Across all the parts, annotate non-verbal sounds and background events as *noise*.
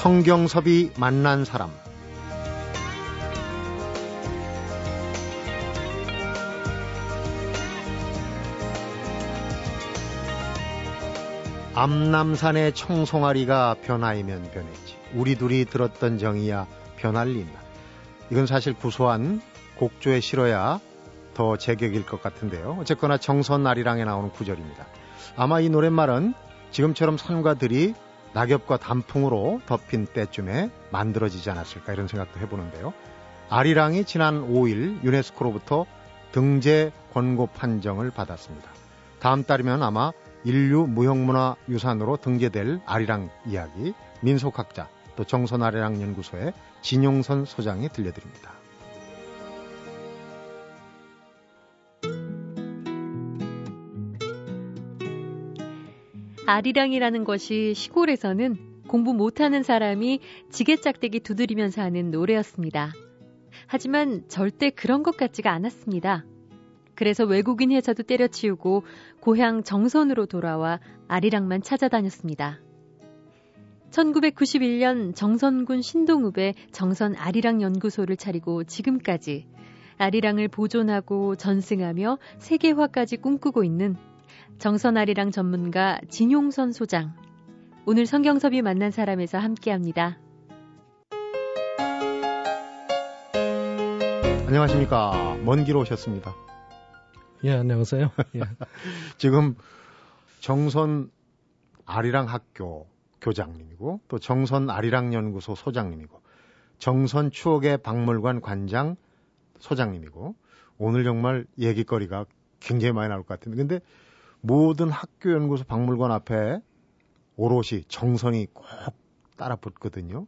성경섭이 만난 사람 암남산의 청송아리가 변하이면 변했지. 우리 둘이 들었던 정이야 변할 리 있나. 이건 사실 구수한 곡조에 실어야 더 제격일 것 같은데요. 어쨌거나 정선 아리랑에 나오는 구절입니다. 아마 이 노랫말은 지금처럼 산과 들이 낙엽과 단풍으로 덮인 때쯤에 만들어지지 않았을까 이런 생각도 해보는데요. 아리랑이 지난 5일 유네스코로부터 등재 권고 판정을 받았습니다. 다음 달이면 아마 인류 무형문화 유산으로 등재될 아리랑 이야기 민속학자 또 정선 아리랑 연구소의 진용선 소장이 들려드립니다. 아리랑이라는 것이 시골에서는 공부 못하는 사람이 지게짝대기 두드리면서 하는 노래였습니다. 하지만 절대 그런 것 같지가 않았습니다. 그래서 외국인 회사도 때려치우고 고향 정선으로 돌아와 아리랑만 찾아다녔습니다. 1991년 정선군 신동읍에 정선 아리랑 연구소를 차리고 지금까지 아리랑을 보존하고 전승하며 세계화까지 꿈꾸고 있는 정선 아리랑 전문가 진용선 소장. 오늘 성경섭이 만난 사람에서 함께 합니다. 안녕하십니까. 먼 길 오셨습니다. 예, 안녕하세요. 예. *laughs* 지금 정선 아리랑 학교 교장님이고 또 정선 아리랑 연구소 소장님이고 정선 추억의 박물관 관장 소장님이고 오늘 정말 얘기거리가 굉장히 많이 나올 것 같은데 근데 모든 학교 연구소 박물관 앞에 오롯이 정선이 꼭 따라 붙거든요.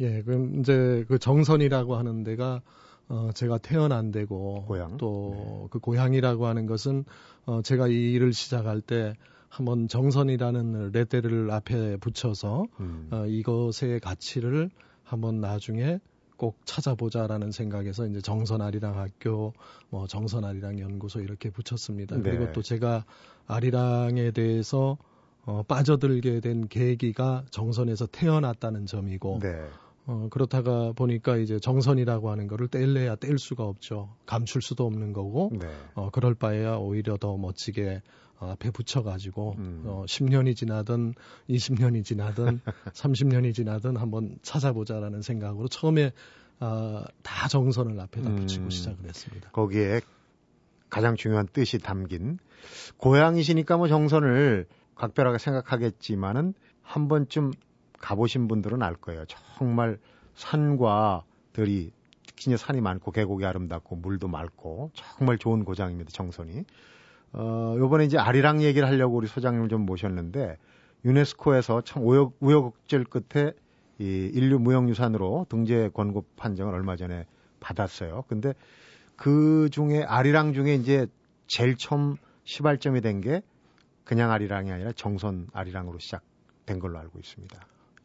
예, 그럼 이제 그 정선이라고 하는 데가 어, 제가 태어난 데고 고향? 또그 네. 고향이라고 하는 것은 어, 제가 이 일을 시작할 때 한번 정선이라는 레테를 앞에 붙여서 음. 어, 이것의 가치를 한번 나중에 꼭 찾아보자라는 생각에서 이제 정선 아리랑 학교, 뭐 정선 아리랑 연구소 이렇게 붙였습니다. 네. 그리고 또 제가 아리랑에 대해서 어, 빠져들게 된 계기가 정선에서 태어났다는 점이고 네. 어, 그렇다가 보니까 이제 정선이라고 하는 거를 뗄래야 뗄 수가 없죠. 감출 수도 없는 거고, 네. 어, 그럴 바에야 오히려 더 멋지게 어, 앞에 붙여가지고, 음. 어, 10년이 지나든 20년이 지나든 *laughs* 30년이 지나든 한번 찾아보자라는 생각으로 처음에 어, 다 정선을 앞에다 붙이고 음. 시작을 했습니다. 거기에 가장 중요한 뜻이 담긴 고향이시니까 뭐 정선을 각별하게 생각하겠지만은 한 번쯤 가보신 분들은 알 거예요. 정말 산과 들이 특히 산이 많고 계곡이 아름답고 물도 맑고 정말 좋은 고장입니다. 정선이. 어, 요번에 이제 아리랑 얘기를 하려고 우리 소장님을 좀 모셨는데 유네스코에서 참 우여, 우여곡절 끝에 이 인류 무형유산으로 등재 권고 판정을 얼마 전에 받았어요. 근데 그 중에 아리랑 중에 이제 제일 처음 시발점이 된 게 그냥 아리랑이 아니라 정선 아리랑으로 시작된 걸로 알고 있습니다.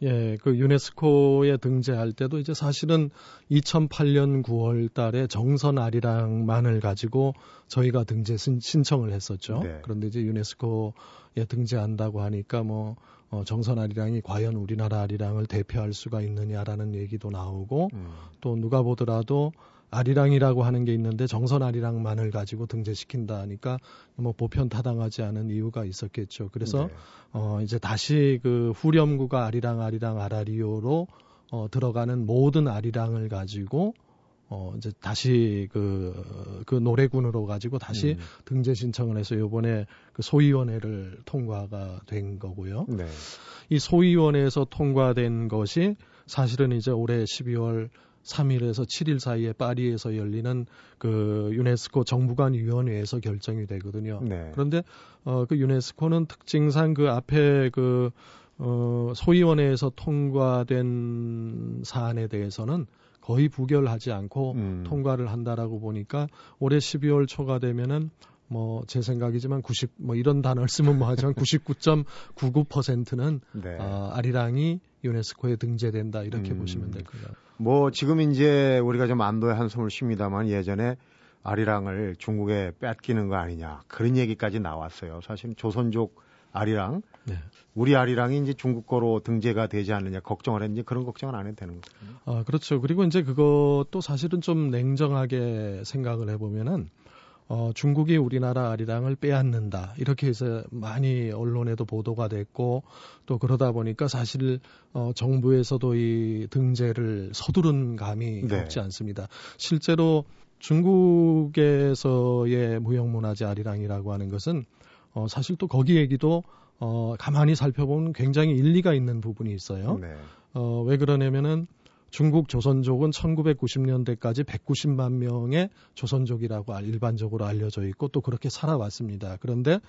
예, 그 유네스코에 등재할 때도 이제 사실은 2008년 9월 달에 정선 아리랑만을 가지고 저희가 등재 신 청을 했었죠. 네. 그런데 이제 유네스코에 등재한다고 하니까 뭐 어, 정선 아리랑이 과연 우리나라 아리랑을 대표할 수가 있느냐라는 얘기도 나오고 음. 또 누가 보더라도 아리랑이라고 하는 게 있는데 정선 아리랑만을 가지고 등재시킨다 하니까 뭐 보편 타당하지 않은 이유가 있었겠죠. 그래서 네. 어 이제 다시 그 후렴구가 아리랑 아리랑 아라리오로 어 들어가는 모든 아리랑을 가지고 어 이제 다시 그, 그 노래군으로 가지고 다시 음. 등재 신청을 해서 요번에 그 소위원회를 통과가 된 거고요. 네. 이 소위원회에서 통과된 것이 사실은 이제 올해 12월 3일에서 7일 사이에 파리에서 열리는 그 유네스코 정부간 위원회에서 결정이 되거든요. 네. 그런데 어 그 유네스코는 특징상 그 앞에 그 어, 소위원회에서 통과된 사안에 대해서는 거의 부결하지 않고 음. 통과를 한다라고 보니까 올해 12월 초가 되면은 뭐제 생각이지만 90 뭐 이런 단어를 쓰면 뭐 하지만 99.99%는 네. 어, 아리랑이 유네스코에 등재된다 이렇게 음. 보시면 될 거예요. 뭐 지금 이제 우리가 좀 안도의 한숨을 쉽니다만 예전에 아리랑을 중국에 뺏기는 거 아니냐 그런 얘기까지 나왔어요. 사실 조선족 아리랑 네. 우리 아리랑이 이제 중국 거로 등재가 되지 않느냐 걱정을 했는지 그런 걱정은 안 해도 되는 거죠. 아 그렇죠. 그리고 이제 그것도 사실은 좀 냉정하게 생각을 해보면은 어, 중국이 우리나라 아리랑을 빼앗는다. 이렇게 해서 많이 언론에도 보도가 됐고 또 그러다 보니까 사실 어, 정부에서도 이 등재를 서두른 감이 네. 없지 않습니다. 실제로 중국에서의 무형문화재 아리랑이라고 하는 것은 어, 사실 또 거기 얘기도 어, 가만히 살펴보면 굉장히 일리가 있는 부분이 있어요. 네. 어, 왜 그러냐면은 중국 조선족은 1990년대까지 190만 명의 조선족이라고 일반적으로 알려져 있고 또 그렇게 살아왔습니다. 그런데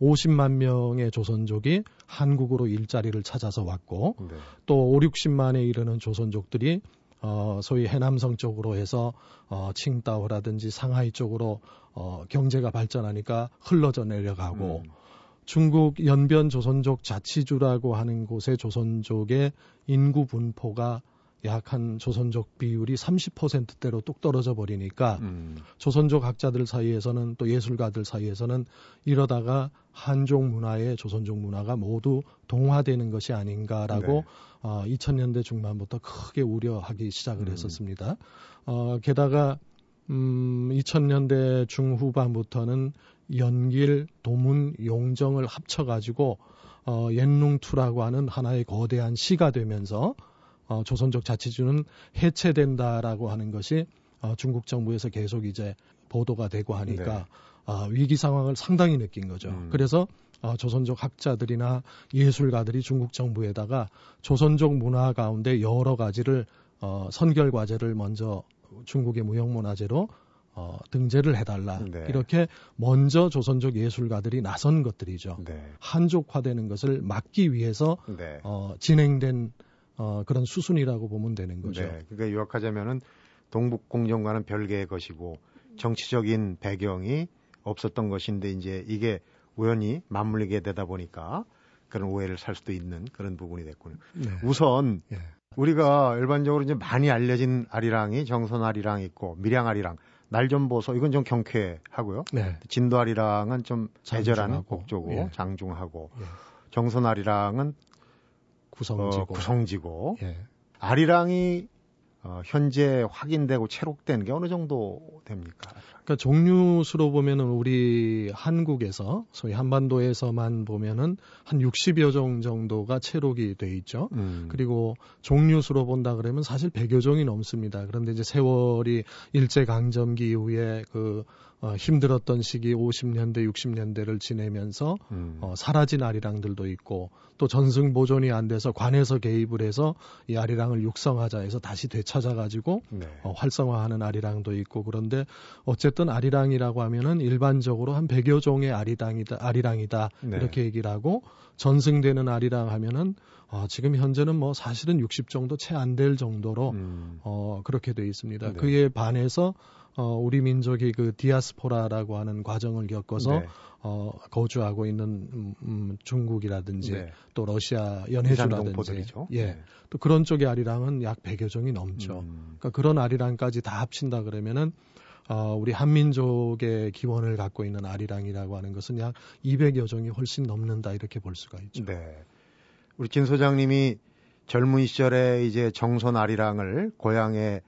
50만 명의 조선족이 한국으로 일자리를 찾아서 왔고 네. 또 5, 60만에 이르는 조선족들이 어, 소위 해남성 쪽으로 해서 어, 칭다오라든지 상하이 쪽으로 어, 경제가 발전하니까 흘러져 내려가고 음. 중국 연변 조선족 자치주라고 하는 곳의 조선족의 인구 분포가 약 한 조선족 비율이 30%대로 뚝 떨어져 버리니까 음. 조선족 학자들 사이에서는 또 예술가들 사이에서는 이러다가 한족 문화에 조선족 문화가 모두 동화되는 것이 아닌가라고 네. 어, 2000년대 중반부터 크게 우려하기 시작을 음. 했었습니다. 어, 게다가 음, 2000년대 중후반부터는 연길, 도문, 용정을 합쳐가지고 어, 옛농투라고 하는 하나의 거대한 시가 되면서 어, 조선족 자치주는 해체된다라고 하는 것이 어, 중국 정부에서 계속 이제 보도가 되고 하니까 네. 어, 위기 상황을 상당히 느낀 거죠. 음. 그래서 어, 조선족 학자들이나 예술가들이 중국 정부에다가 조선족 문화 가운데 여러 가지를 어, 선결 과제를 먼저 중국의 무형문화재로 어, 등재를 해달라. 네. 이렇게 먼저 조선족 예술가들이 나선 것들이죠. 네. 한족화되는 것을 막기 위해서 네. 어, 진행된 어, 그런 수순이라고 보면 되는 거죠. 네. 그러니까 요약하자면은 동북공정과는 별개의 것이고 정치적인 배경이 없었던 것인데 이제 이게 우연히 맞물리게 되다 보니까 그런 오해를 살 수도 있는 그런 부분이 됐군요. 네. 우선 예. 우리가 일반적으로 이제 많이 알려진 아리랑이 정선 아리랑 있고 밀양 아리랑 날 좀 보소 이건 좀 경쾌하고요. 네. 진도 아리랑은 좀 애절한 곡조고 예. 장중하고 예. 정선 아리랑은 구성지고, 어, 구성지고 예. 아리랑이 어, 현재 확인되고 체록된 게 어느 정도 됩니까? 그러니까 종류수로 보면은 우리 한국에서 소위 한반도에서만 보면은 한 60여 종 정도가 체록이 돼 있죠. 음. 그리고 종류수로 본다 그러면 사실 100여 종이 넘습니다. 그런데 이제 세월이 일제 강점기 이후에 그 어, 힘들었던 시기 50년대, 60년대를 지내면서 음. 어, 사라진 아리랑들도 있고 또 전승 보존이 안 돼서 관에서 개입을 해서 이 아리랑을 육성하자 해서 다시 되찾아가지고 네. 어, 활성화하는 아리랑도 있고 그런데 어쨌든 아리랑이라고 하면은 일반적으로 한 100여 종의 아리랑이다, 아리랑이다 네. 이렇게 얘기를 하고 전승되는 아리랑 하면은 어, 지금 현재는 뭐 사실은 60 정도 채 안 될 정도로 음. 어, 그렇게 돼 있습니다. 네. 그에 반해서 어, 우리 민족이 그 디아스포라라고 하는 과정을 겪어서 네. 어, 거주하고 있는 음, 음, 중국이라든지 네. 또 러시아 연해주라든지 예. 네. 또 그런 쪽의 아리랑은 약 100여 종이 넘죠. 음. 그러니까 그런 아리랑까지 다 합친다 그러면은 어, 우리 한민족의 기원을 갖고 있는 아리랑이라고 하는 것은 약 200여 종이 훨씬 넘는다 이렇게 볼 수가 있죠. 네. 우리 진 소장님이 젊은 시절에 이제 정선 아리랑을 고향에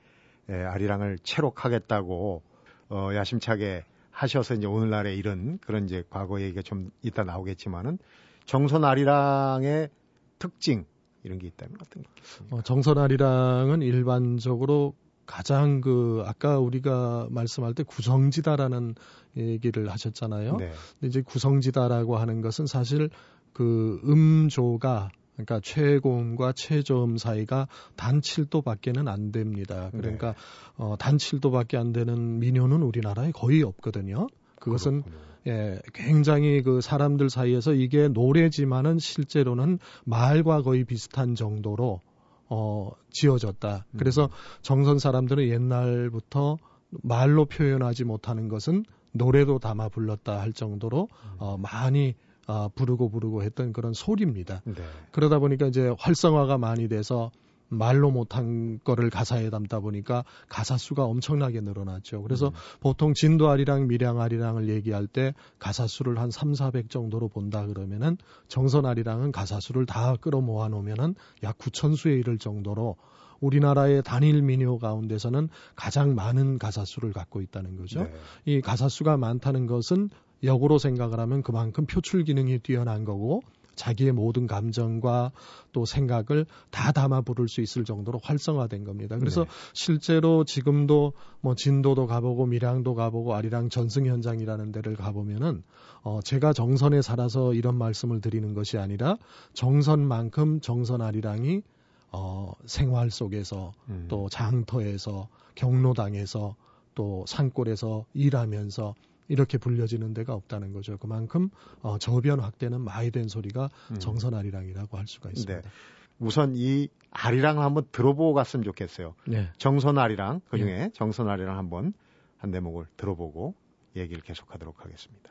예, 아리랑을 체록하겠다고 어, 야심차게 하셔서 이제 오늘날에 이런 그런 이제 과거 얘기가 좀 이따 나오겠지만은 정선 아리랑의 특징 이런 게 있다면 어떤 게 있습니까? 어, 정선 아리랑은 일반적으로 가장 그 아까 우리가 말씀할 때 구성지다라는 얘기를 하셨잖아요. 네. 근데 이제 구성지다라고 하는 것은 사실 그 음조가 그러니까 최고음과 최저음 사이가 단 7도밖에는 안 됩니다. 그러니까 네. 어, 단 7도밖에 안 되는 민요는 우리나라에 거의 없거든요. 그것은 그렇군요. 예, 굉장히 그 사람들 사이에서 이게 노래지만은 실제로는 말과 거의 비슷한 정도로 어, 지어졌다. 그래서 음. 정선 사람들은 옛날부터 말로 표현하지 못하는 것은 노래도 담아 불렀다 할 정도로 음. 어, 많이 어, 부르고 부르고 했던 그런 소리입니다. 네. 그러다 보니까 이제 활성화가 많이 돼서 말로 못한 거를 가사에 담다 보니까 가사 수가 엄청나게 늘어났죠. 그래서 음. 보통 진도아리랑 밀양아리랑을 얘기할 때 가사 수를 한 3, 400 정도로 본다 그러면은 정선아리랑은 가사 수를 다 끌어 모아 놓으면은 약 9천 수에 이를 정도로 우리나라의 단일 민요 가운데서는 가장 많은 가사 수를 갖고 있다는 거죠. 네. 이 가사 수가 많다는 것은 역으로 생각을 하면 그만큼 표출 기능이 뛰어난 거고 자기의 모든 감정과 또 생각을 다 담아 부를 수 있을 정도로 활성화된 겁니다. 그래서 네. 실제로 지금도 뭐 진도도 가보고 밀양도 가보고 아리랑 전승 현장이라는 데를 가보면은 어 제가 정선에 살아서 이런 말씀을 드리는 것이 아니라 정선만큼 정선 아리랑이 어 생활 속에서 음. 또 장터에서 경로당에서 또 산골에서 일하면서 이렇게 불려지는 데가 없다는 거죠. 그만큼 어, 저변 확대는 많이 된 소리가 음. 정선 아리랑이라고 할 수가 있습니다. 네. 우선 이 아리랑을 한번 들어보고 갔으면 좋겠어요. 네. 정선 아리랑 그중에 네. 정선 아리랑 한번 한 대목을 들어보고 얘기를 계속하도록 하겠습니다.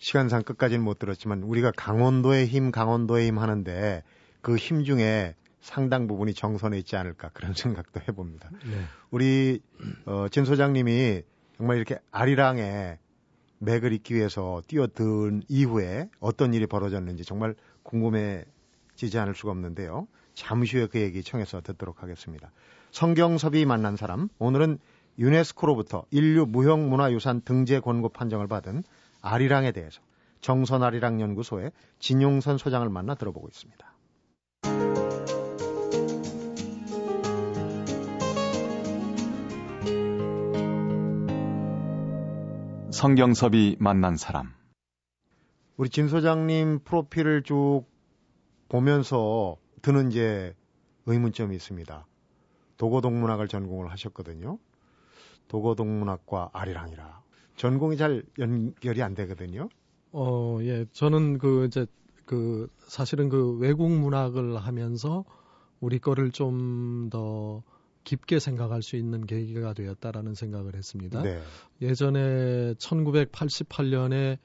시간상 끝까지는 못 들었지만 우리가 강원도의 힘, 강원도의 힘 하는데 그 힘 중에 상당 부분이 정선에 있지 않을까 그런 *laughs* 생각도 해봅니다. 네. 우리 어, 진 소장님이 정말 이렇게 아리랑에 맥을 잇기 위해서 뛰어든 이후에 어떤 일이 벌어졌는지 정말 궁금해지지 않을 수가 없는데요. 잠시 후에 그 얘기 청해서 듣도록 하겠습니다. 성경섭이 만난 사람 오늘은 유네스코로부터 인류 무형문화유산 등재 권고 판정을 받은 아리랑에 대해서 정선 아리랑 연구소의 진용선 소장을 만나 들어보고 있습니다. 성경섭이 만난 사람. 우리 진 소장님 프로필을 쭉 보면서 드는 이제 의문점이 있습니다. 도고 동문학을 전공을 하셨거든요. 도고 동문학과 아리랑이라 전공이 잘 연결이 안 되거든요. 어, 예. 저는 그 이제 그 사실은 그 외국 문학을 하면서 우리 거를 좀 더 깊게 생각할 수 있는 계기가 되었다라는 생각을 했습니다. 네. 예전에 1988년에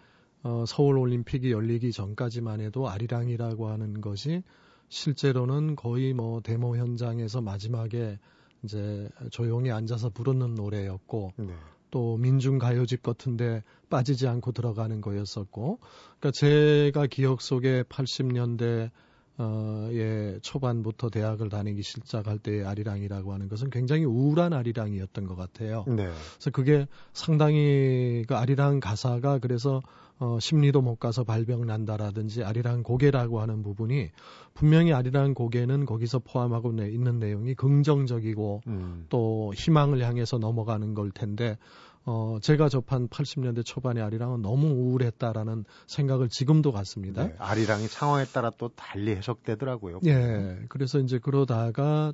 어, 서울 올림픽이 열리기 전까지만 해도 아리랑이라고 하는 것이 실제로는 거의 뭐 데모 현장에서 마지막에 이제 조용히 앉아서 부르는 노래였고 네. 또 민중 가요집 같은데 빠지지 않고 들어가는 거였었고, 그러니까 제가 기억 속에 80년대 어, 예, 초반부터 대학을 다니기 시작할 때의 아리랑이라고 하는 것은 굉장히 우울한 아리랑이었던 것 같아요. 네. 그래서 그게 상당히 그 아리랑 가사가 그래서 어, 심리도 못 가서 발병 난다라든지 아리랑 고개라고 하는 부분이 분명히 아리랑 고개는 거기서 포함하고 내, 있는 내용이 긍정적이고 음. 또 희망을 향해서 넘어가는 걸 텐데 어, 제가 접한 80년대 초반의 아리랑은 너무 우울했다라는 생각을 지금도 갖습니다. 네, 아리랑이 상황에 따라 또 달리 해석되더라고요. 예. 그래서 이제 그러다가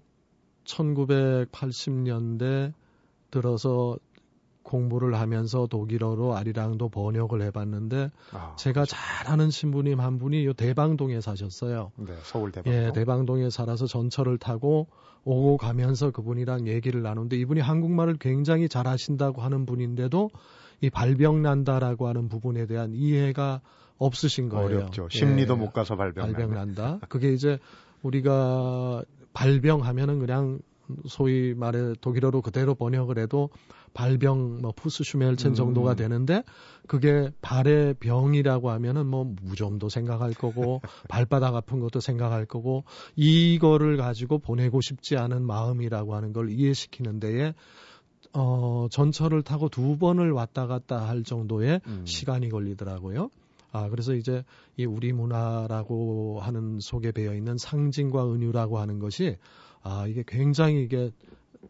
1980년대 들어서 공부를 하면서 독일어로 아리랑도 번역을 해봤는데 아, 제가 그렇죠. 잘 아는 신부님 한 분이 요 대방동에 사셨어요. 네, 서울 대방동. 예, 대방동에 살아서 전철을 타고 오고 가면서 그분이랑 얘기를 나누는데 이분이 한국말을 굉장히 잘하신다고 하는 분인데도 이 발병 난다라고 하는 부분에 대한 이해가 없으신 거예요. 어렵죠. 심리도 예, 못 가서 발병 발병 난다. 그게 이제 우리가 발병하면은 그냥 소위 말해 독일어로 그대로 번역을 해도 발병 뭐 푸스 슈멜첸 정도가 음. 되는데 그게 발의 병이라고 하면은 뭐 무좀도 생각할 거고 *laughs* 발바닥 아픈 것도 생각할 거고 이거를 가지고 보내고 싶지 않은 마음이라고 하는 걸 이해시키는 데에 어 전철을 타고 두 번을 왔다 갔다 할 정도의 음. 시간이 걸리더라고요. 아, 그래서 이제 이 우리 문화라고 하는 속에 배어 있는 상징과 은유라고 하는 것이 아, 이게 굉장히 이게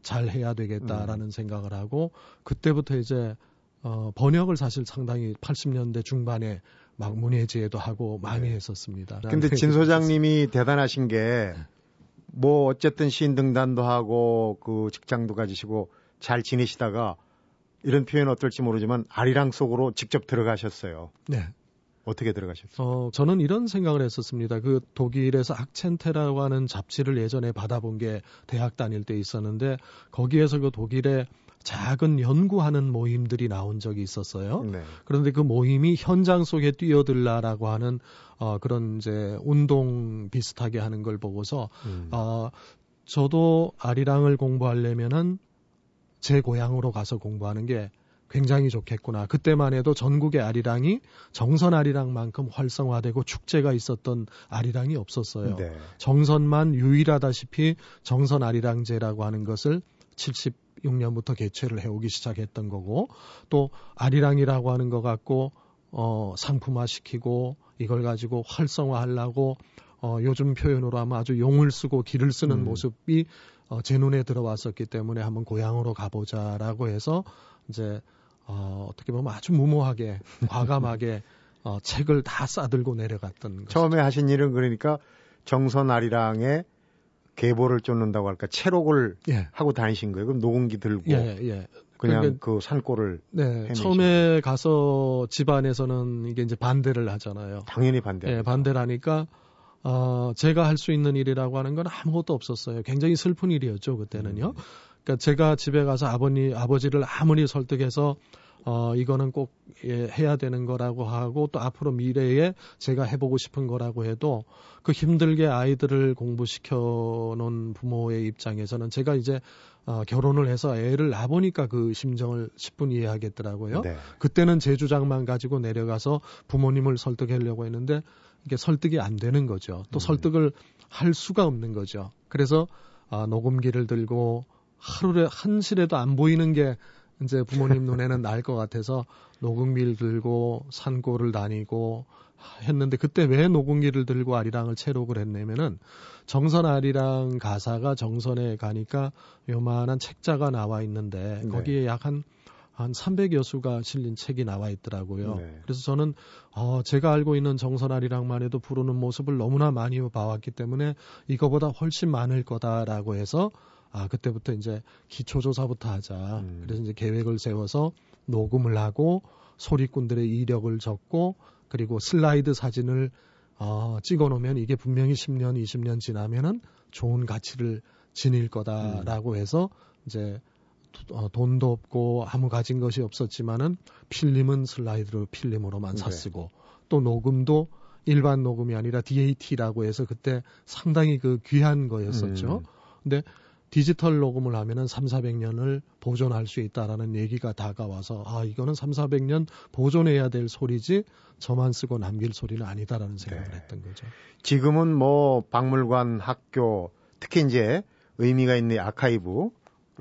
잘 해야 되겠다라는 음. 생각을 하고 그때부터 이제 어, 번역을 사실 상당히 80년대 중반에 막 문예제도 하고 많이 네. 했었습니다. 근데 진 소장님이 대단하신 게 뭐 어쨌든 시인 등단도 하고 그 직장도 가지시고 잘 지내시다가 이런 표현 어떨지 모르지만 아리랑 속으로 직접 들어가셨어요. 네. 어떻게 들어가셨어요? 어, 저는 이런 생각을 했었습니다. 그 독일에서 악첸테라고 하는 잡지를 예전에 받아본 게 대학 다닐 때 있었는데 거기에서 그 독일의 작은 연구하는 모임들이 나온 적이 있었어요. 네. 그런데 그 모임이 현장 속에 뛰어들라라고 하는 어, 그런 이제 운동 비슷하게 하는 걸 보고서 음. 어, 저도 아리랑을 공부하려면은 제 고향으로 가서 공부하는 게 굉장히 좋겠구나. 그때만 해도 전국의 아리랑이 정선 아리랑만큼 활성화되고 축제가 있었던 아리랑이 없었어요. 네. 정선만 유일하다시피 정선 아리랑제라고 하는 것을 76년부터 개최를 해오기 시작했던 거고 또 아리랑이라고 하는 것 갖고 어 상품화 시키고 이걸 가지고 활성화하려고 어 요즘 표현으로 하면 아주 용을 쓰고 길을 쓰는 음. 모습이 어, 제 눈에 들어왔었기 때문에 한번 고향으로 가보자라고 해서 이제 어, 어떻게 보면 아주 무모하게 과감하게 어, 책을 다 싸들고 내려갔던 처음에 것이죠. 하신 일은 그러니까 정선 아리랑의 계보를 쫓는다고 할까 체록을 예. 하고 다니신 거예요. 그럼 녹음기 들고 예, 예. 그냥 그러니까, 그 산골을 네. 처음에 가서 집안에서는 이게 이제 반대를 하잖아요. 당연히 반대. 예, 반대를 하니까 어, 제가 할 수 있는 일이라고 하는 건 아무것도 없었어요. 굉장히 슬픈 일이었죠, 그때는요. 음. 그러니까 제가 집에 가서 아버님, 아버지를 아무리 설득해서 어, 이거는 꼭 예, 해야 되는 거라고 하고 또 앞으로 미래에 제가 해보고 싶은 거라고 해도 그 힘들게 아이들을 공부시켜 놓은 부모의 입장에서는 제가 이제 어, 결혼을 해서 애를 낳아보니까 그 심정을 10분 이해하겠더라고요. 네. 그때는 제 주장만 가지고 내려가서 부모님을 설득하려고 했는데 이게 설득이 안 되는 거죠. 또 음. 설득을 할 수가 없는 거죠. 그래서 아, 녹음기를 들고 하루에 한시라도 안 보이는 게 이제 부모님 눈에는 *laughs* 나을 것 같아서 녹음기를 들고 산골을 다니고 했는데 그때 왜 녹음기를 들고 아리랑을 채록을 했냐면은 정선 아리랑 가사가 정선에 가니까 요만한 책자가 나와 있는데 네. 거기에 약한 한 300여 수가 실린 책이 나와 있더라고요. 네. 그래서 저는 어, 제가 알고 있는 정선 아리랑만 해도 부르는 모습을 너무나 많이 봐왔기 때문에 이거보다 훨씬 많을 거다라고 해서 아 그때부터 이제 기초조사부터 하자. 음. 그래서 이제 계획을 세워서 녹음을 하고 소리꾼들의 이력을 적고 그리고 슬라이드 사진을 어, 찍어 놓으면 이게 분명히 10년, 20년 지나면은 좋은 가치를 지닐 거다라고 음. 해서 이제 어, 돈도 없고 아무 가진 것이 없었지만은 필름은 슬라이드로 필름으로만 네. 샀쓰고 또 녹음도 일반 녹음이 아니라 DAT라고 해서 그때 상당히 그 귀한 거였었죠. 음. 근데 디지털 녹음을 하면은 3, 400년을 보존할 수 있다라는 얘기가 다가와서 아, 이거는 3, 400년 보존해야 될 소리지 저만 쓰고 남길 소리는 아니다라는 생각을 네. 했던 거죠. 지금은 뭐 박물관, 학교, 특히 이제 의미가 있는 아카이브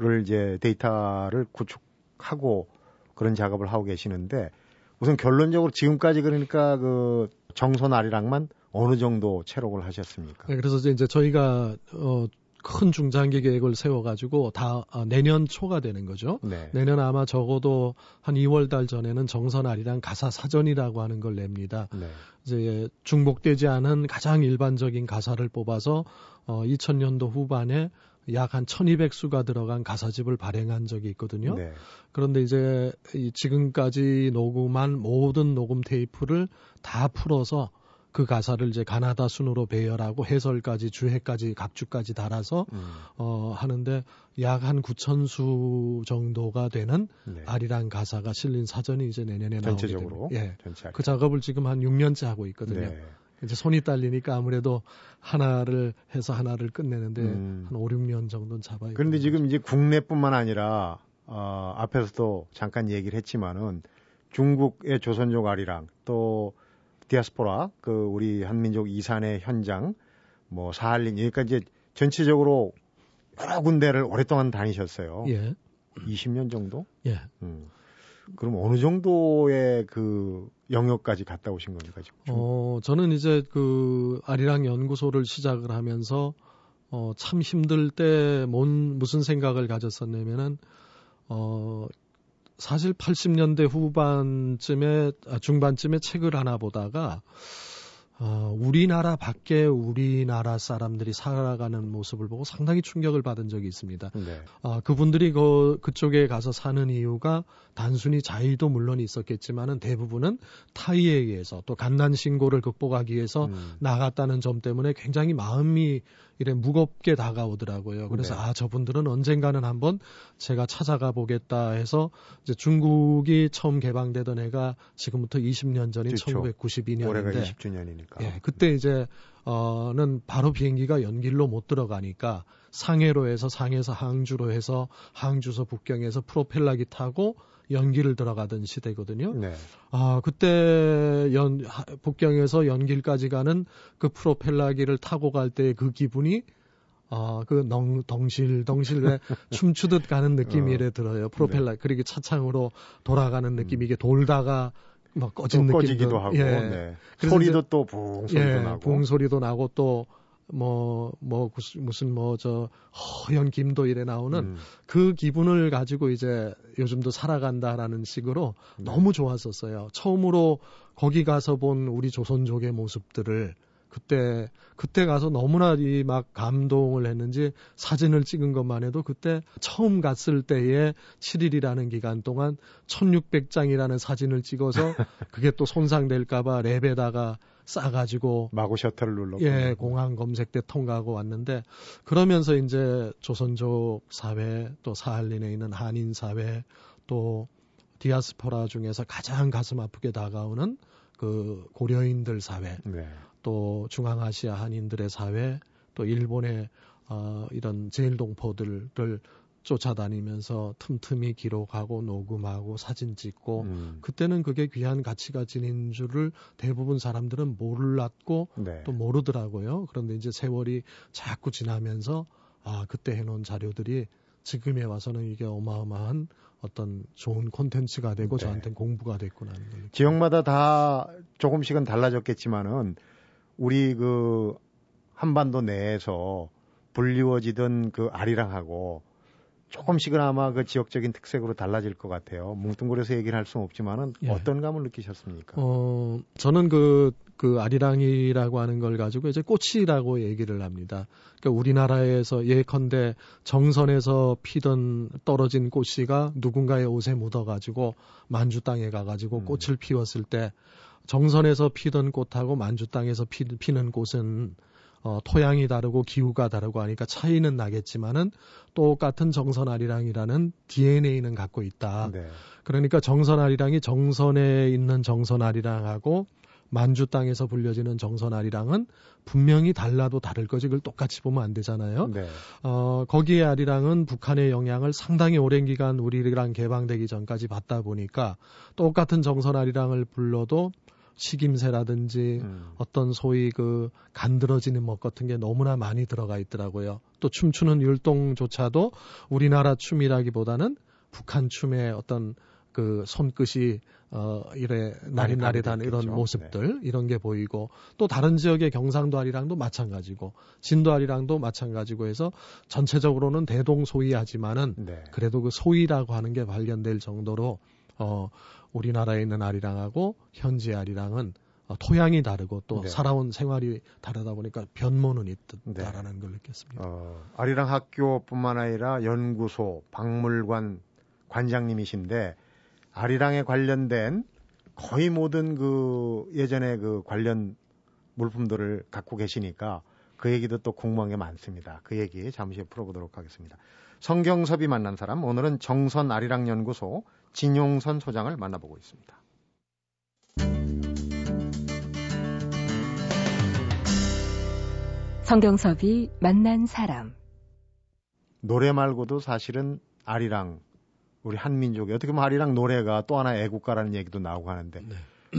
를 이제 데이터를 구축하고 그런 작업을 하고 계시는데 우선 결론적으로 지금까지 그러니까 그 정선 아리랑만 어느 정도 체록을 하셨습니까? 네, 그래서 이제 저희가 어, 큰 중장기 계획을 세워가지고 다 어, 내년 초가 되는 거죠. 네. 내년 아마 적어도 한 2월 달 전에는 정선 아리랑 가사 사전이라고 하는 걸 냅니다. 네. 이제 중복되지 않은 가장 일반적인 가사를 뽑아서 어, 2000년도 후반에 약한 1200수가 들어간 가사집을 발행한 적이 있거든요. 네. 그런데 이제 지금까지 녹음한 모든 녹음 테이프를 다 풀어서 그 가사를 이제 가나다 순으로 배열하고 해설까지 주해까지 각주까지 달아서 음. 어 하는데 약 한 9천 수 정도가 되는 네. 아리랑 가사가 실린 사전이 이제 내년에 전체적으로 나오게 됩니다. 예. 전체 그 작업을 지금 한 6년째 하고 있거든요. 네. 이제 손이 딸리니까 아무래도 하나를 해서 하나를 끝내는데 음. 한 5, 6년 정도는 잡아야 그런데 지금 이제 국내뿐만 아니라 어, 앞에서도 잠깐 얘기를 했지만은 중국의 조선족 아리랑 또 디아스포라 그 우리 한민족 이산의 현장 뭐 사할린 여기까지 이제 전체적으로 여러 군데를 오랫동안 다니셨어요. 예. 20년 정도? 예. 음. 그럼 어느 정도의 그 영역까지 갔다 오신 겁니까 지금? 어, 저는 이제 그 아리랑 연구소를 시작을 하면서 어, 참 힘들 때 뭔 무슨 생각을 가졌었냐면은 어, 사실 80년대 후반쯤에 아, 중반쯤에 책을 하나 보다가 어, 우리나라 밖에 우리나라 사람들이 살아가는 모습을 보고 상당히 충격을 받은 적이 있습니다. 네. 어, 그분들이 그, 그쪽에 가서 사는 이유가 단순히 자의도 물론 있었겠지만은 대부분은 타의에 의해서 또 갓난 신고를 극복하기 위해서 음. 나갔다는 점 때문에 굉장히 마음이 이래 무겁게 다가오더라고요. 그래서 네. 아 저분들은 언젠가는 한번 제가 찾아가 보겠다 해서 이제 중국이 처음 개방되던 해가 지금부터 20년 전인 그렇죠. 1992년인데 올해가 20주년이니까. 예, 그때 이제 어는 바로 비행기가 연길로 못 들어가니까 상해로 해서 상해에서 항주로 해서 항주서 북경에서 프로펠러기 타고 연기를 들어가던 시대거든요. 네. 아, 그때 연, 북경에서 연길까지 가는 그 프로펠러기를 타고 갈 때 그 기분이 아, 그 덩, 덩실, 덩실 왜 *laughs* 춤추듯 가는 느낌이 어. 들어요. 프로펠러, 네. 그리고 차창으로 돌아가는 느낌, 이 이게 돌다가 막 꺼진 느낌도 꺼지기도 하고, 예. 네. 소리도 또 붕 소리도 예, 나고, 붕 소리도 나고 또 뭐, 뭐, 무슨 뭐, 저, 허연 김도 이래 나오는 음. 그 기분을 가지고 이제 요즘도 살아간다라는 식으로 네. 너무 좋았었어요. 처음으로 거기 가서 본 우리 조선족의 모습들을 그때 그때 가서 너무나 이 막 감동을 했는지 사진을 찍은 것만 해도 그때 처음 갔을 때에 7일이라는 기간 동안 1600장이라는 사진을 찍어서 *laughs* 그게 또 손상될까 봐 랩에다가 싸가지고 마구 셔터를 눌렀고 예 공항 검색 때 통과하고 왔는데 그러면서 이제 조선족 사회 또 사할린에 있는 한인 사회 또 디아스포라 중에서 가장 가슴 아프게 다가오는 그 고려인들 사회 네. 또 중앙아시아 한인들의 사회 또 일본의 어, 이런 제일동포들을 쫓아다니면서 틈틈이 기록하고 녹음하고 사진 찍고 음. 그때는 그게 귀한 가치가 지닌 줄을 대부분 사람들은 몰랐고 네. 또 모르더라고요. 그런데 이제 세월이 자꾸 지나면서 아 그때 해놓은 자료들이 지금에 와서는 이게 어마어마한 어떤 좋은 콘텐츠가 되고 네. 저한테는 공부가 됐구나 지역마다 다 조금씩은 달라졌겠지만은 우리 그 한반도 내에서 불리워지던 그 아리랑하고 조금씩은 아마 그 지역적인 특색으로 달라질 것 같아요. 뭉뚱그려서 얘기를 할 수는 없지만은 예. 어떤 감을 느끼셨습니까? 어, 저는 그, 그 아리랑이라고 하는 걸 가지고 이제 꽃이라고 얘기를 합니다. 그러니까 우리나라에서 예컨대 정선에서 피던 떨어진 꽃이가 누군가의 옷에 묻어가지고 만주 땅에 가가지고 음. 꽃을 피웠을 때 정선에서 피던 꽃하고 만주 땅에서 피, 피는 꽃은 어, 토양이 다르고 기후가 다르고 하니까 차이는 나겠지만은 똑같은 정선아리랑이라는 DNA는 갖고 있다. 네. 그러니까 정선아리랑이 정선에 있는 정선아리랑하고 만주 땅에서 불려지는 정선아리랑은 분명히 달라도 다를 거지 그걸 똑같이 보면 안 되잖아요. 네. 어, 거기에 아리랑은 북한의 영향을 상당히 오랜 기간 우리랑 개방되기 전까지 받다 보니까 똑같은 정선아리랑을 불러도 식임새라든지 음. 어떤 소위 그 간드러지는 것 같은 게 너무나 많이 들어가 있더라고요. 또 춤추는 율동조차도 우리나라 춤이라기보다는 북한 춤의 어떤 그 손끝이 어 이래 나릿나릿한 이런 모습들 네. 이런 게 보이고 또 다른 지역의 경상도 아리랑도 마찬가지고 진도 아리랑도 마찬가지고 해서 전체적으로는 대동소이하지만은 네. 그래도 그 소이라고 하는 게 발견될 정도로 어 우리나라에 있는 아리랑하고 현지 아리랑은 어, 토양이 다르고 또 네. 살아온 생활이 다르다 보니까 변모는 있다라는 네. 걸 느꼈습니다. 어, 아리랑 학교뿐만 아니라 연구소, 박물관 관장님이신데 아리랑에 관련된 거의 모든 그 예전에 그 관련 물품들을 갖고 계시니까 그 얘기도 또 궁금한 게 많습니다. 그 얘기 잠시 풀어보도록 하겠습니다. 성경섭이 만난 사람 오늘은 정선 아리랑 연구소 진용선 소장을 만나보고 있습니다. 성경섭이 만난 사람. 노래 말고도 사실은 아리랑 우리 한민족이 어떻게 보면 아리랑 노래가 또 하나 애국가라는 얘기도 나오고 하는데 네.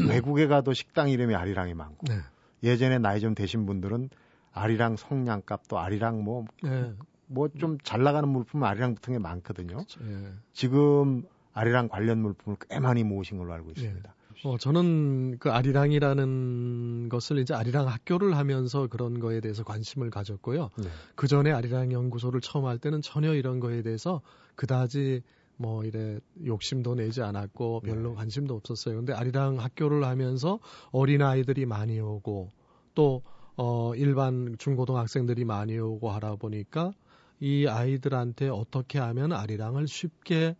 외국에 가도 식당 이름이 아리랑이 많고 네. 예전에 나이 좀 되신 분들은 아리랑 성냥값도 아리랑 뭐 네. 뭐좀 잘 나가는 물품은 아리랑 같은 게 많거든요. 그렇죠. 예. 지금 아리랑 관련 물품을 꽤 많이 모으신 걸로 알고 있습니다. 예. 어, 저는 그 아리랑이라는 것을 이제 아리랑 학교를 하면서 그런 거에 대해서 관심을 가졌고요. 네. 그 전에 아리랑 연구소를 처음 할 때는 전혀 이런 거에 대해서 그다지 뭐 이래 욕심도 내지 않았고 별로 네. 관심도 없었어요. 근데 아리랑 학교를 하면서 어린 아이들이 많이 오고 또 어, 일반 중고등학생들이 많이 오고 하다 보니까 이 아이들한테 어떻게 하면 아리랑을 쉽게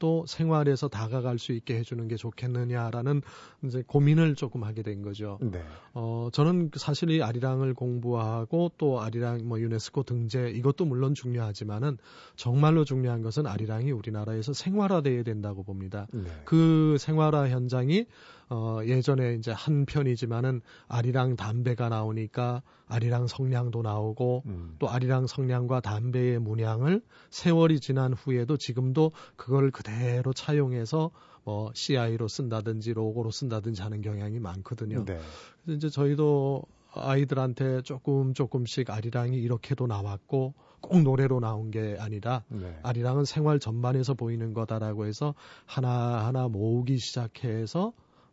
또 생활에서 다가갈 수 있게 해주는 게 좋겠느냐라는 이제 고민을 조금 하게 된 거죠. 네. 어, 저는 사실 이 아리랑을 공부하고 또 아리랑 뭐 유네스코 등재 이것도 물론 중요하지만은 정말로 중요한 것은 아리랑이 우리나라에서 생활화돼야 된다고 봅니다. 네. 그 생활화 현장이 어, 예전에 이제 한 편이지만은 아리랑 담배가 나오니까 아리랑 성냥도 나오고 음. 또 아리랑 성냥과 담배의 문양을 세월이 지난 후에도 지금도 그걸 그대로 차용해서 뭐 CI로 쓴다든지 로고로 쓴다든지 하는 경향이 많거든요. 네. 그래서 이제 저희도 아이들한테 조금 조금씩 아리랑이 이렇게도 나왔고 꼭 노래로 나온 게 아니라 네. 아리랑은 생활 전반에서 보이는 거다라고 해서 하나하나 모으기 시작해서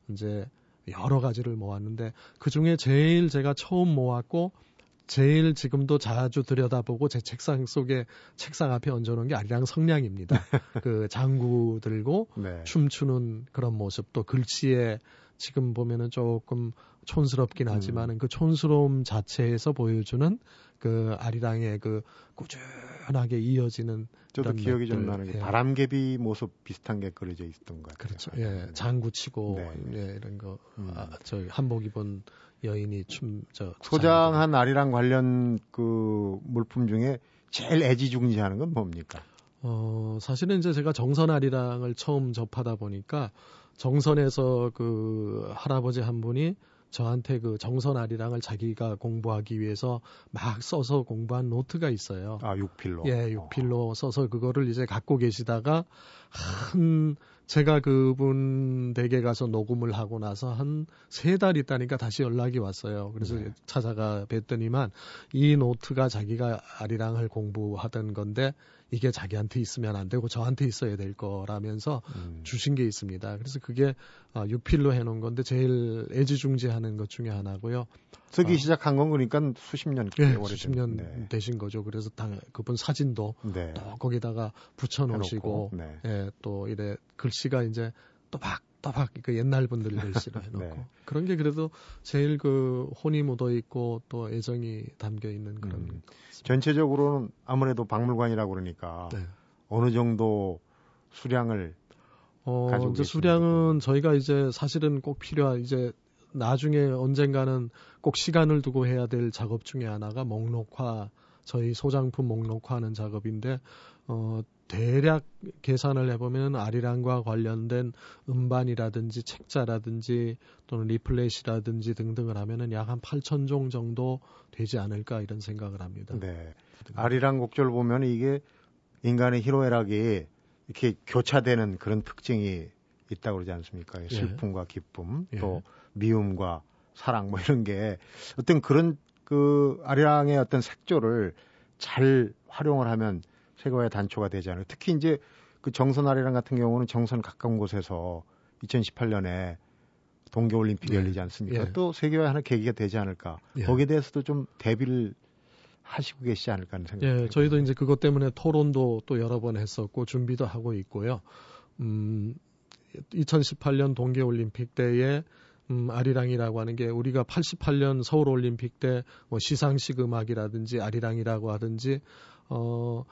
이제 여러 가지를 모았는데 그 중에 제일 제가 처음 모았고 제일 지금도 자주 들여다보고 제 책상 속에 책상 앞에 얹어놓은 게 아리랑 성냥입니다. *laughs* 그 장구 들고 네. 춤추는 그런 모습 또 글씨에 지금 보면은 조금 촌스럽긴 하지만은 음. 그 촌스러움 자체에서 보여주는 그 아리랑의 그 꾸준하게 이어지는 저도 기억이 좀 나는 게 예. 바람개비 모습 비슷한 게 그려져 있던 것 같아요. 그렇죠. 예, 네. 장구 치고 네. 예, 이런 거 음. 아, 저 한복 입은 여인이 춤저 소장한 아리랑 관련 그 물품 중에 제일 애지중지하는 건 뭡니까? 어, 사실은 이제 제가 정선 아리랑을 처음 접하다 보니까 정선에서 그 할아버지 한 분이 저한테 그 정선 아리랑을 자기가 공부하기 위해서 막 써서 공부한 노트가 있어요. 아, 6필로? 예, 6필로 어. 써서 그거를 이제 갖고 계시다가 한, 제가 그분 댁에 가서 녹음을 하고 나서 한 세 달 있다니까 다시 연락이 왔어요. 그래서 네. 찾아가 뵀더니만 이 노트가 자기가 아리랑을 공부하던 건데 이게 자기한테 있으면 안 되고 저한테 있어야 될 거라면서 음. 주신 게 있습니다. 그래서 그게 어, 유필로 해놓은 건데 제일 애지중지하는 것 중에 하나고요. 쓰기 어, 시작한 건 그러니까 수십 년 네, 수십 년 네. 되신 거죠. 그래서 당, 그분 사진도 네. 또 거기다가 붙여놓으시고 네. 예, 또 이래 글씨가 이제 또막 또박 그 옛날 분들 글씨로 해놓고 네. 그런 게 그래도 제일 그 혼이 묻어 있고 또 애정이 담겨 있는 그런 음. 전체적으로는 아무래도 박물관이라고 그러니까 네. 어느 정도 수량을 어, 가지고 이제 수량은 저희가 이제 사실은 꼭 필요한 이제 나중에 언젠가는 꼭 시간을 두고 해야 될 작업 중에 하나가 목록화 저희 소장품 목록화하는 작업인데 어 대략 계산을 해보면 아리랑과 관련된 음반이라든지 책자라든지 또는 리플렛이라든지 등등을 하면은 약 한 8천 종 정도 되지 않을까 이런 생각을 합니다. 네. 아리랑 곡절 보면 이게 인간의 희로애락이 이렇게 교차되는 그런 특징이 있다고 그러지 않습니까? 예. 슬픔과 기쁨, 예. 또 미움과 사랑 뭐 이런 게 어떤 그런 그 아리랑의 어떤 색조를 잘 활용을 하면 세계화의 단초가 되지 않을까. 특히 이제 그 정선 아리랑 같은 경우는 정선 가까운 곳에서 2018년에 동계올림픽이 예. 열리지 않습니까? 예. 또 세계화의 하나 계기가 되지 않을까. 예. 거기에 대해서도 좀 대비를 하시고 계시지 않을까 하는 생각이 예, 저희도 이제 그것 때문에 토론도 또 여러 번 했었고 준비도 하고 있고요. 음, 2018년 동계올림픽 때에 음, 아리랑이라고 하는 게 우리가 88년 서울 올림픽 때 뭐 시상식 음악이라든지 아리랑이라고 하든지 어,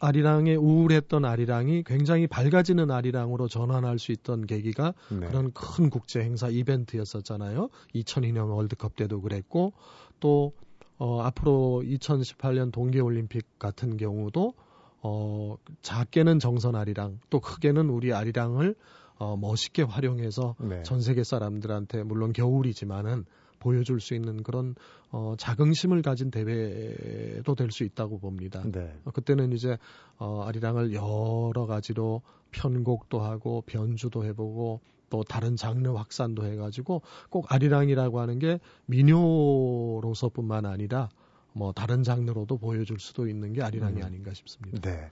아리랑의 우울했던 아리랑이 굉장히 밝아지는 아리랑으로 전환할 수 있던 계기가 네. 그런 큰 국제 행사 이벤트였었잖아요. 2002년 월드컵 때도 그랬고 또 어, 앞으로 2018년 동계올림픽 같은 경우도 어, 작게는 정선 아리랑 또 크게는 우리 아리랑을 어, 멋있게 활용해서 네. 전 세계 사람들한테 물론 겨울이지만은 보여줄 수 있는 그런 어, 자긍심을 가진 대회도 될 수 있다고 봅니다. 네. 어, 그때는 이제 어, 아리랑을 여러 가지로 편곡도 하고 변주도 해보고 또 다른 장르 확산도 해가지고 꼭 아리랑이라고 하는 게 민요로서뿐만 아니라 뭐 다른 장르로도 보여줄 수도 있는 게 아리랑이 음. 아닌가 싶습니다. 네.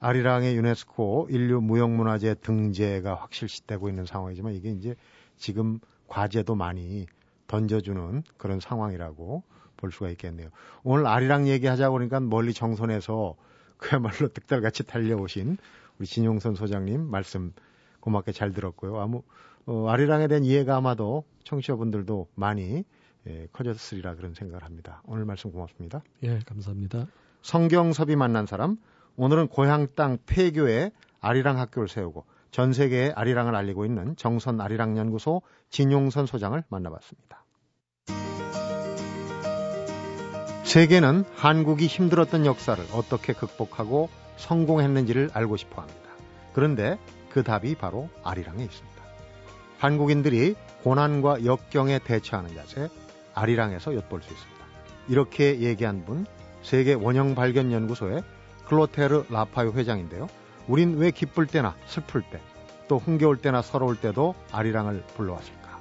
아리랑의 유네스코 인류 무형문화재 등재가 확실시되고 있는 상황이지만 이게 이제 지금 과제도 많이 던져주는 그런 상황이라고 볼 수가 있겠네요. 오늘 아리랑 얘기하자 보니까 멀리 정선에서 그야말로 득달같이 달려오신 우리 진용선 소장님 말씀 고맙게 잘 들었고요. 아무 어, 아리랑에 대한 이해가 아마도 청취자분들도 많이 예, 커졌으리라 그런 생각을 합니다. 오늘 말씀 고맙습니다. 예, 감사합니다. 성경섭이 만난 사람 오늘은 고향 땅 폐교에 아리랑 학교를 세우고 전 세계에 아리랑을 알리고 있는 정선 아리랑 연구소 진용선 소장을 만나봤습니다. 세계는 한국이 힘들었던 역사를 어떻게 극복하고 성공했는지를 알고 싶어 합니다. 그런데 그 답이 바로 아리랑에 있습니다. 한국인들이 고난과 역경에 대처하는 자세, 아리랑에서 엿볼 수 있습니다. 이렇게 얘기한 분, 세계 원형 발견 연구소의 클로테르 라파요 회장인데요. 우린 왜 기쁠 때나 슬플 때, 또 흥겨울 때나 서러울 때도 아리랑을 불러왔을까?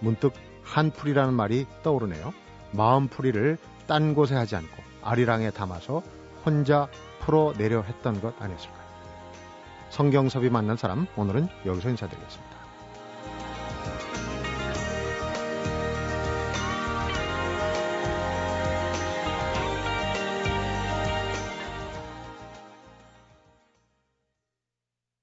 문득 한풀이라는 말이 떠오르네요. 마음풀이를 딴 곳에 하지 않고 아리랑에 담아서 혼자 풀어내려 했던 것 아니었을까요? 성경섭이 만난 사람, 오늘은 여기서 인사드리겠습니다.